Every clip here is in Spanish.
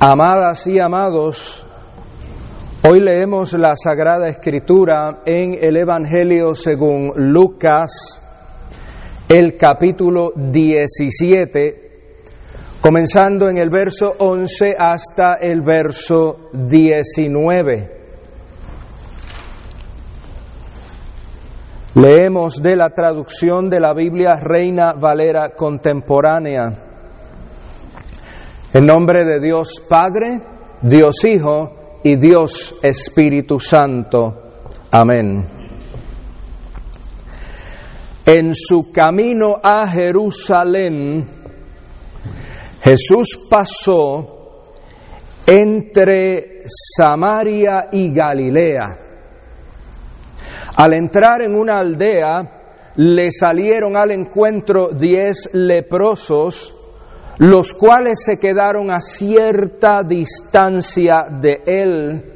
Amadas y amados, hoy leemos la Sagrada Escritura en el Evangelio según Lucas, el capítulo 17, comenzando en el verso 11 hasta el verso 19. Leemos de la traducción de la Biblia Reina Valera Contemporánea. En nombre de Dios Padre, Dios Hijo y Dios Espíritu Santo. Amén. En su camino a Jerusalén, Jesús pasó entre Samaria y Galilea. Al entrar en una aldea, le salieron al encuentro diez leprosos, los cuales se quedaron a cierta distancia de él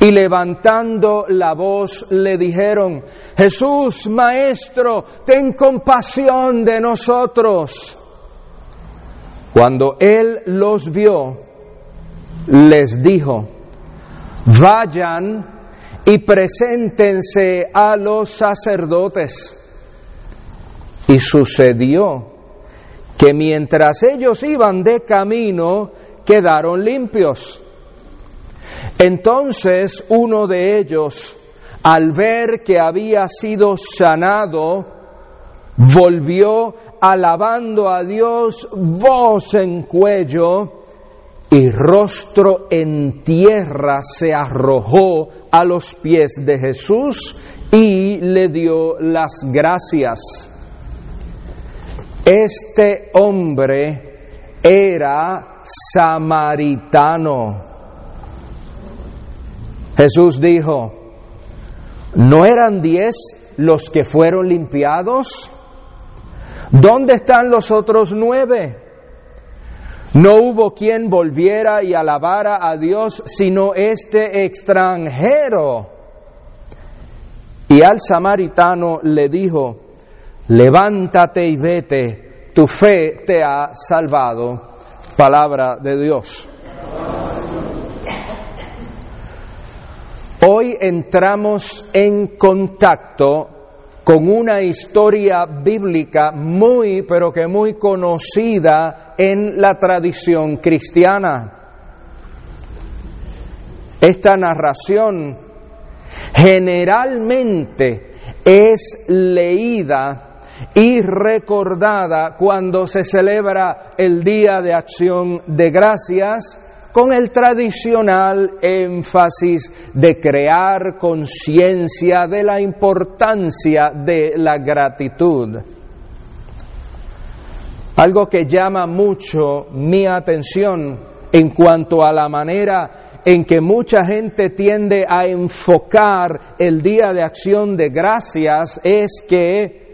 y levantando la voz le dijeron, Jesús, Maestro, ten compasión de nosotros. Cuando él los vio, les dijo, vayan y preséntense a los sacerdotes. Y sucedió que mientras ellos iban de camino, quedaron limpios. Entonces uno de ellos, al ver que había sido sanado, volvió alabando a Dios, voz en cuello, y rostro en tierra se arrojó a los pies de Jesús y le dio las gracias. Este hombre era samaritano. Jesús dijo, ¿no eran diez los que fueron limpiados? ¿Dónde están los otros nueve? No hubo quien volviera y alabara a Dios sino este extranjero. Y al samaritano le dijo, levántate y vete, tu fe te ha salvado. Palabra de Dios. Hoy entramos en contacto con una historia bíblica muy, pero que muy conocida en la tradición cristiana. Esta narración generalmente es leída y recordada cuando se celebra el Día de Acción de Gracias con el tradicional énfasis de crear conciencia de la importancia de la gratitud. Algo que llama mucho mi atención en cuanto a la manera en que mucha gente tiende a enfocar el Día de Acción de Gracias es que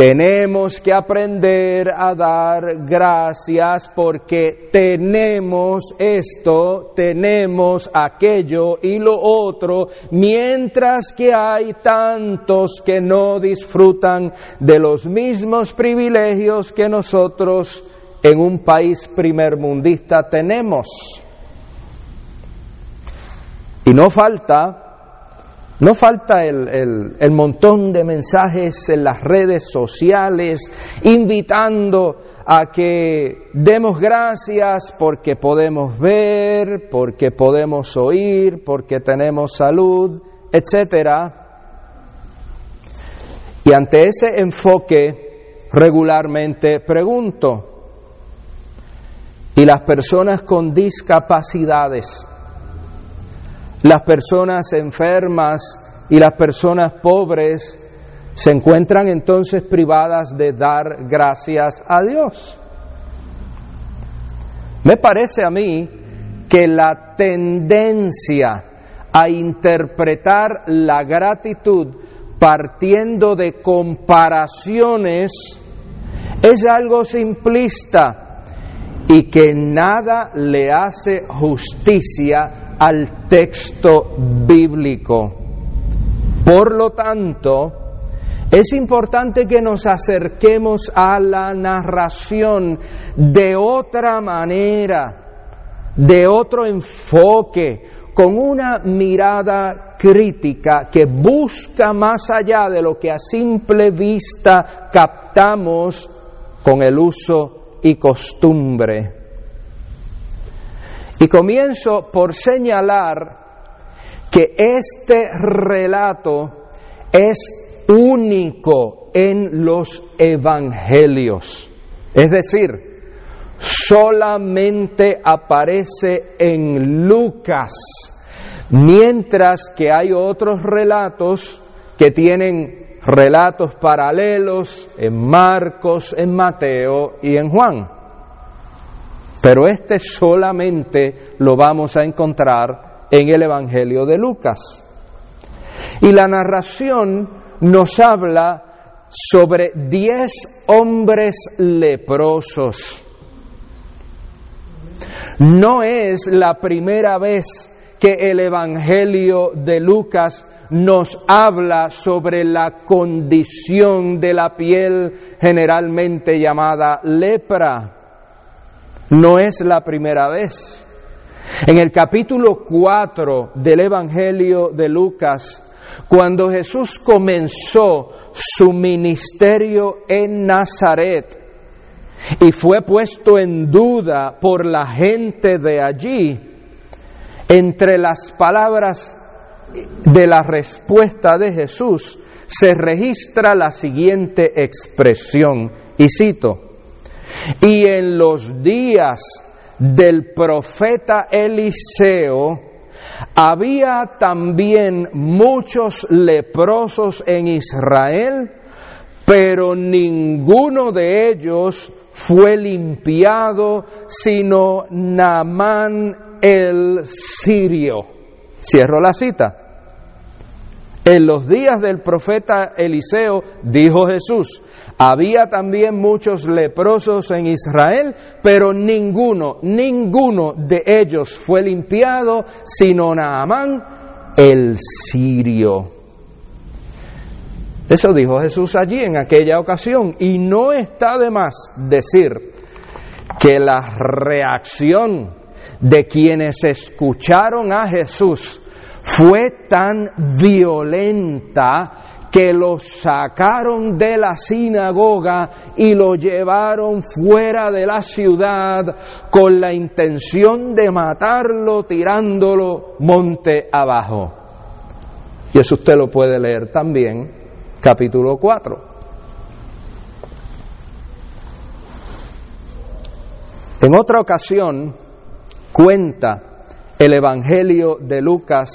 tenemos que aprender a dar gracias porque tenemos esto, tenemos aquello y lo otro, mientras que hay tantos que no disfrutan de los mismos privilegios que nosotros en un país primermundista tenemos. Y no falta no falta el, montón de mensajes en las redes sociales invitando a que demos gracias porque podemos ver, porque podemos oír, porque tenemos salud, etc. Y ante ese enfoque regularmente pregunto, ¿y las personas con discapacidades? Las personas enfermas y las personas pobres se encuentran entonces privadas de dar gracias a Dios. Me parece a mí que la tendencia a interpretar la gratitud partiendo de comparaciones es algo simplista y que nada le hace justicia al texto bíblico. Por lo tanto, es importante que nos acerquemos a la narración de otra manera, de otro enfoque, con una mirada crítica que busca más allá de lo que a simple vista captamos con el uso y costumbre. Y comienzo por señalar que este relato es único en los evangelios. Es decir, solamente aparece en Lucas, mientras que hay otros relatos que tienen relatos paralelos en Marcos, en Mateo y en Juan. Pero este solamente lo vamos a encontrar en el Evangelio de Lucas. Y la narración nos habla sobre diez hombres leprosos. No es la primera vez que el Evangelio de Lucas nos habla sobre la condición de la piel generalmente llamada lepra. No es la primera vez. En el capítulo 4 del Evangelio de Lucas, cuando Jesús comenzó su ministerio en Nazaret y fue puesto en duda por la gente de allí, entre las palabras de la respuesta de Jesús se registra la siguiente expresión, y cito, y en los días del profeta Eliseo había también muchos leprosos en Israel, pero ninguno de ellos fue limpiado, sino Naamán el sirio. Cierro la cita. En los días del profeta Eliseo, dijo Jesús, había también muchos leprosos en Israel, pero ninguno, ninguno de ellos fue limpiado, sino Naamán el sirio. Eso dijo Jesús allí en aquella ocasión. Y no está de más decir que la reacción de quienes escucharon a Jesús fue tan violenta que lo sacaron de la sinagoga y lo llevaron fuera de la ciudad con la intención de matarlo tirándolo monte abajo. Y eso usted lo puede leer también capítulo 4. En otra ocasión cuenta el Evangelio de Lucas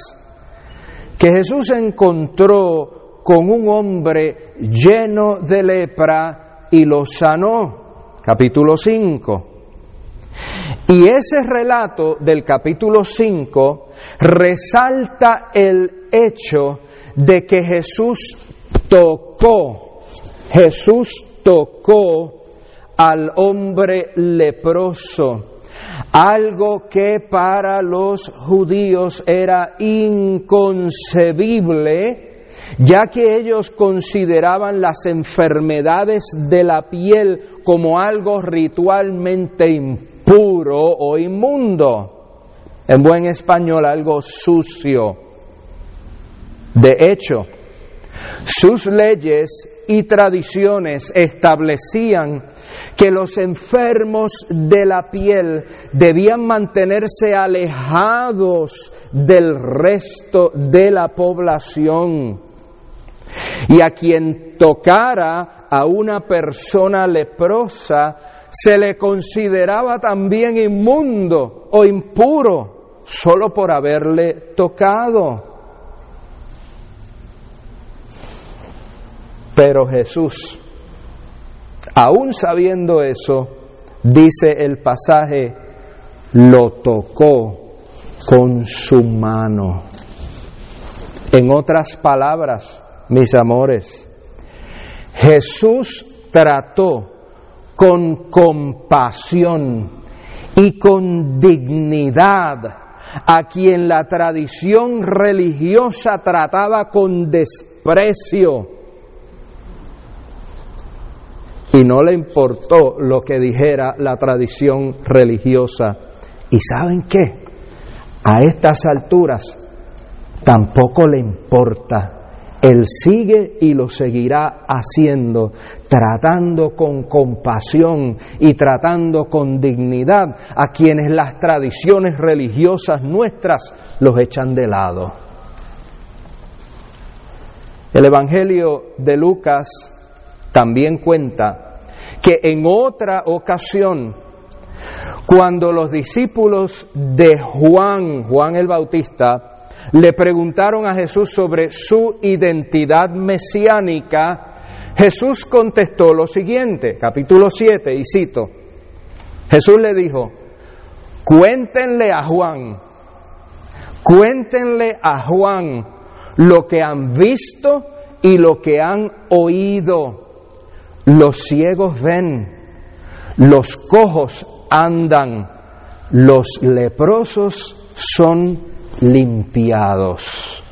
que Jesús encontró con un hombre lleno de lepra y lo sanó. Capítulo 5. Y ese relato del capítulo 5 resalta el hecho de que Jesús tocó, Jesús tocó al hombre leproso, algo que para los judíos era inconcebible, ya que ellos consideraban las enfermedades de la piel como algo ritualmente impuro o inmundo, en buen español algo sucio. De hecho, sus leyes y tradiciones establecían que los enfermos de la piel debían mantenerse alejados del resto de la población. Y a quien tocara a una persona leprosa se le consideraba también inmundo o impuro solo por haberle tocado. Pero Jesús, aún sabiendo eso, dice el pasaje, lo tocó con su mano. En otras palabras, mis amores, Jesús trató con compasión y con dignidad a quien la tradición religiosa trataba con desprecio y no le importó lo que dijera la tradición religiosa ¿Y saben qué? A estas alturas tampoco le importa. Él sigue y lo seguirá haciendo, tratando con compasión y tratando con dignidad a quienes las tradiciones religiosas nuestras los echan de lado. El Evangelio de Lucas también cuenta que en otra ocasión, cuando los discípulos de Juan, Juan el Bautista, le preguntaron a Jesús sobre su identidad mesiánica, Jesús contestó lo siguiente, capítulo 7, y cito, Jesús le dijo, cuéntenle a Juan, cuéntenle a Juan lo que han visto y lo que han oído. Los ciegos ven, los cojos andan, los leprosos son limpiados.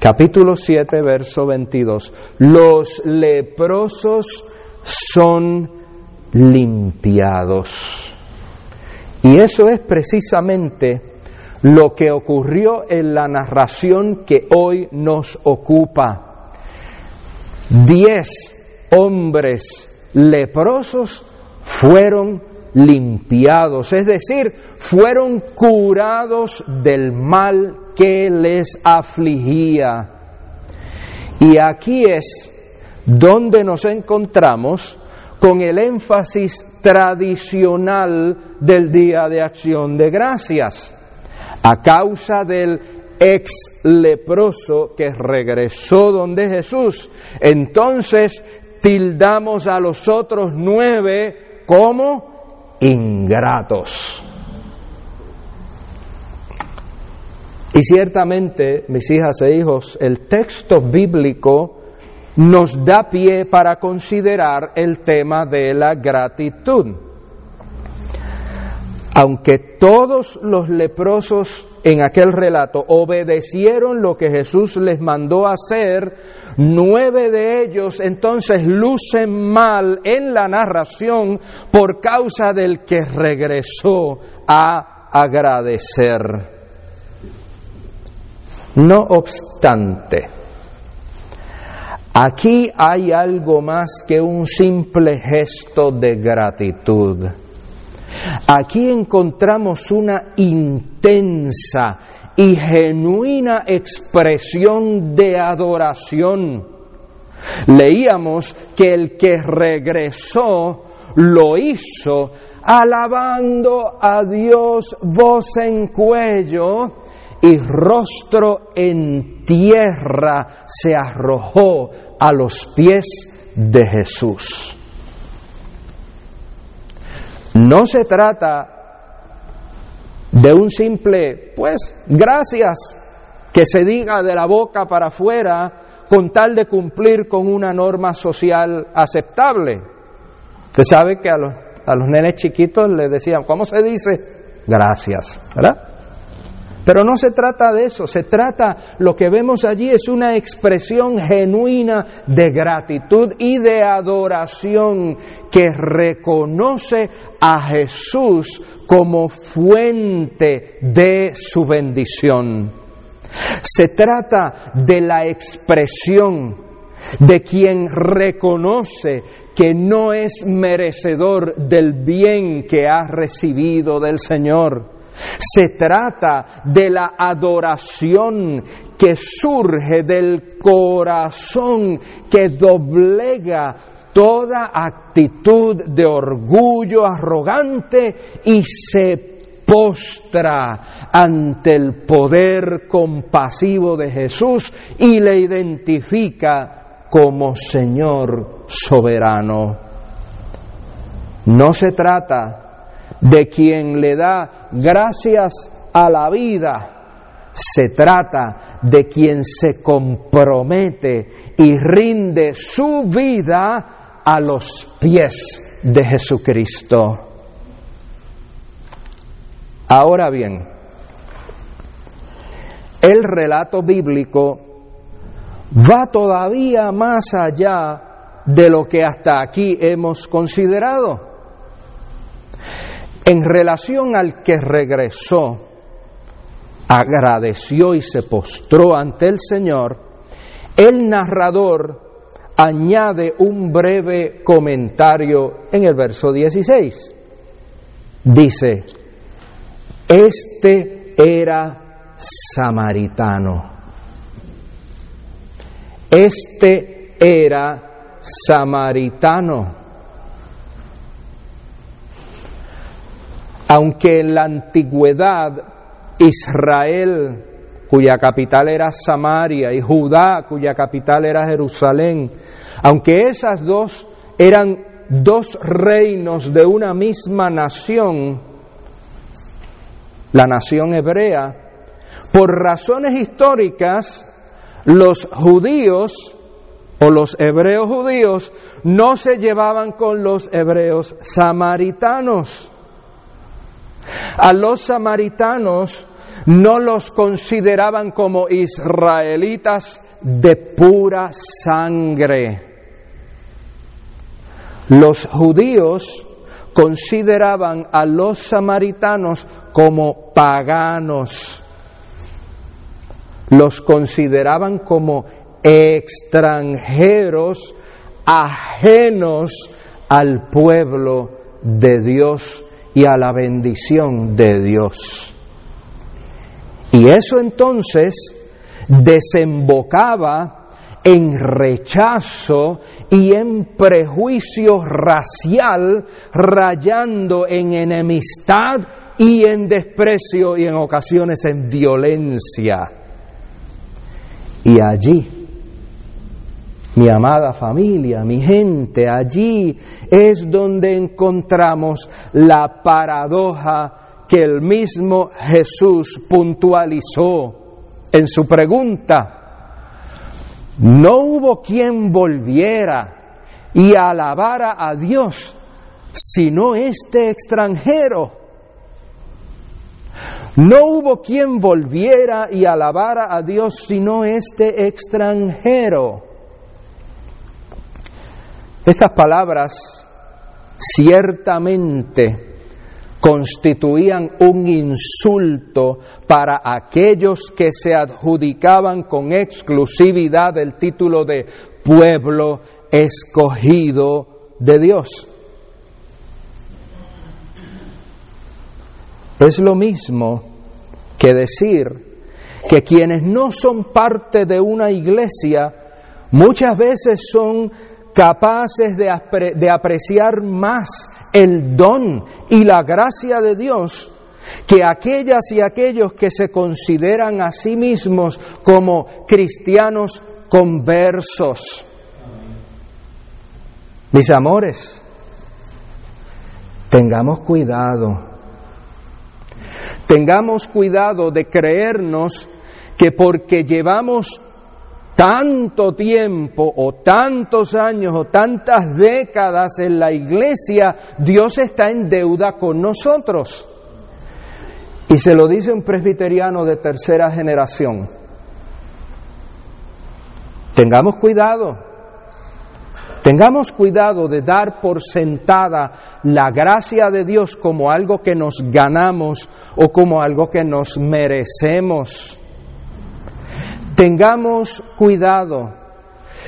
Capítulo 7, verso 22. Los leprosos son limpiados. Y eso es precisamente lo que ocurrió en la narración que hoy nos ocupa. Diez hombres leprosos fueron limpiados, es decir, fueron curados del mal que les afligía. Y aquí es donde nos encontramos con el énfasis tradicional del Día de Acción de Gracias. A causa del ex leproso que regresó donde Jesús, entonces tildamos a los otros nueve como ingratos. Y ciertamente, mis hijas e hijos, el texto bíblico nos da pie para considerar el tema de la gratitud. Aunque todos los leprosos en aquel relato obedecieron lo que Jesús les mandó hacer, nueve de ellos entonces lucen mal en la narración por causa del que regresó a agradecer. No obstante, aquí hay algo más que un simple gesto de gratitud. Aquí encontramos una intensa y genuina expresión de adoración. Leíamos que el que regresó lo hizo alabando a Dios voz en cuello y rostro en tierra se arrojó a los pies de Jesús. No se trata de un simple, pues, gracias, que se diga de la boca para afuera con tal de cumplir con una norma social aceptable. Usted sabe que a los, a los nenes chiquitos les decían, ¿cómo se dice? Gracias, ¿verdad? Pero no se trata de eso, se trata, lo que vemos allí es una expresión genuina de gratitud y de adoración que reconoce a Jesús como fuente de su bendición. Se trata de la expresión de quien reconoce que no es merecedor del bien que ha recibido del Señor se trata de la adoración que surge del corazón que doblega toda actitud de orgullo arrogante y se postra ante el poder compasivo de Jesús y le identifica como Señor soberano. No se trata de quien le da gracias a la vida. Se trata de quien se compromete y rinde su vida a los pies de Jesucristo. Ahora bien, el relato bíblico va todavía más allá de lo que hasta aquí hemos considerado. En relación al que regresó, agradeció y se postró ante el Señor, el narrador añade un breve comentario en el verso 16. Dice, este era samaritano. Este era samaritano. Aunque en la antigüedad Israel, cuya capital era Samaria, y Judá, cuya capital era Jerusalén, aunque esas dos eran dos reinos de una misma nación, la nación hebrea, por razones históricas, los judíos o los hebreos judíos no se llevaban con los hebreos samaritanos. A los samaritanos no los consideraban como israelitas de pura sangre. Los judíos consideraban a los samaritanos como paganos. Los consideraban como extranjeros ajenos al pueblo de Dios y a la bendición de Dios. Y eso entonces desembocaba en rechazo y en prejuicio racial, rayando en enemistad y en desprecio y en ocasiones en violencia. Y allí, mi amada familia, mi gente, allí es donde encontramos la paradoja que el mismo Jesús puntualizó en su pregunta. No hubo quien volviera y alabara a Dios, sino este extranjero. No hubo quien volviera y alabara a Dios, sino este extranjero. Estas palabras ciertamente constituían un insulto para aquellos que se adjudicaban con exclusividad el título de pueblo escogido de Dios. Es lo mismo que decir que quienes no son parte de una iglesia muchas veces son capaces de, apreciar más el don y la gracia de Dios que aquellas y aquellos que se consideran a sí mismos como cristianos conversos. Mis amores, tengamos cuidado. Tengamos cuidado de creernos que porque llevamos tanto tiempo o tantos años o tantas décadas en la iglesia, Dios está en deuda con nosotros. Y se lo dice un presbiteriano de tercera generación. Tengamos cuidado, tengamos cuidado de dar por sentada la gracia de Dios como algo que nos ganamos o como algo que nos merecemos. Tengamos cuidado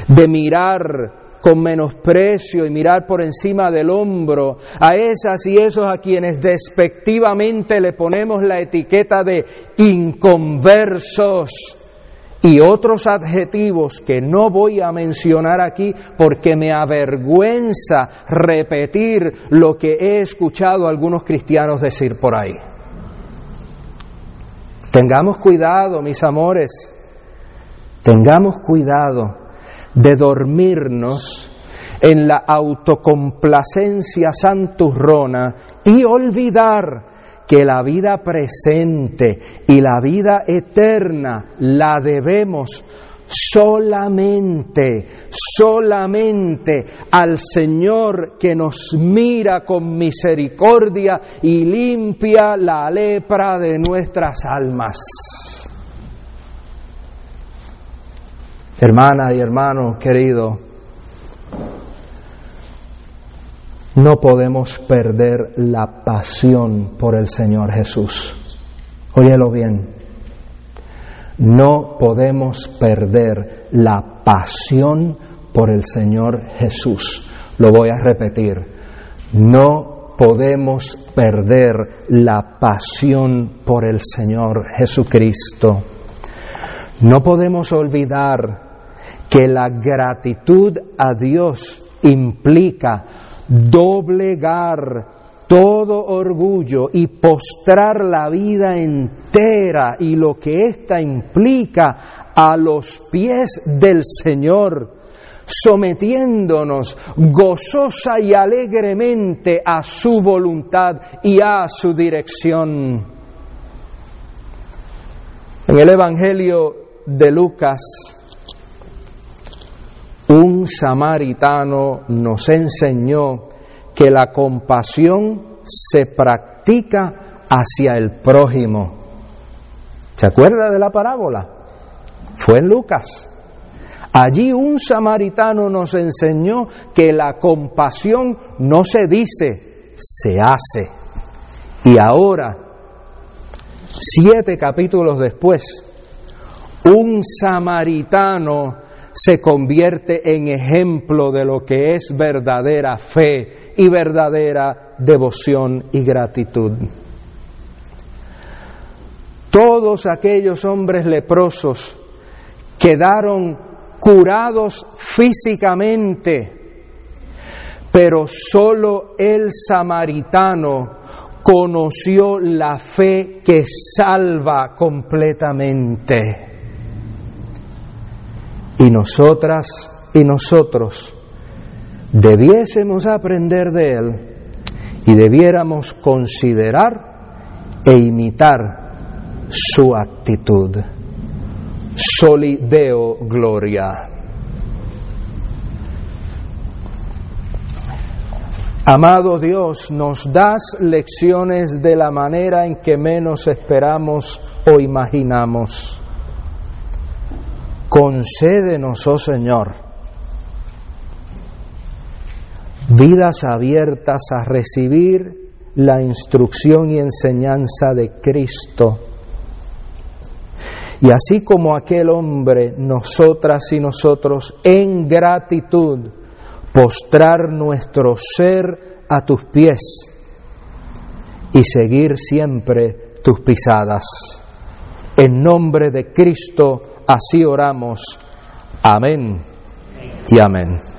de mirar con menosprecio y mirar por encima del hombro a esas y esos a quienes despectivamente le ponemos la etiqueta de inconversos y otros adjetivos que no voy a mencionar aquí porque me avergüenza repetir lo que he escuchado a algunos cristianos decir por ahí. Tengamos cuidado, mis amores Tengamos cuidado de dormirnos en la autocomplacencia santurrona y olvidar que la vida presente y la vida eterna la debemos solamente, solamente al Señor que nos mira con misericordia y limpia la lepra de nuestras almas. Hermana y hermano querido, no podemos perder la pasión por el Señor Jesús. Óyelo bien. No podemos perder la pasión por el Señor Jesús. Lo voy a repetir. No podemos perder la pasión por el Señor Jesucristo. No podemos olvidar que la gratitud a Dios implica doblegar todo orgullo y postrar la vida entera y lo que ésta implica a los pies del Señor, sometiéndonos gozosa y alegremente a su voluntad y a su dirección. En el Evangelio de Lucas, un samaritano nos enseñó que la compasión se practica hacia el prójimo. ¿Se acuerda de la parábola? Fue en Lucas. Allí un samaritano nos enseñó que la compasión no se dice, se hace. Y ahora, siete capítulos después, un samaritano se convierte en ejemplo de lo que es verdadera fe y verdadera devoción y gratitud. Todos aquellos hombres leprosos quedaron curados físicamente, pero solo el samaritano conoció la fe que salva completamente. Y nosotras y nosotros debiésemos aprender de Él y debiéramos considerar e imitar su actitud. Solideo Gloria. Amado Dios, nos das lecciones de la manera en que menos esperamos o imaginamos. Concédenos, oh Señor, vidas abiertas a recibir la instrucción y enseñanza de Cristo. Y así como aquel hombre, nosotras y nosotros, en gratitud, postrar nuestro ser a tus pies y seguir siempre tus pisadas. En nombre de Cristo, Así oramos. Amén y amén.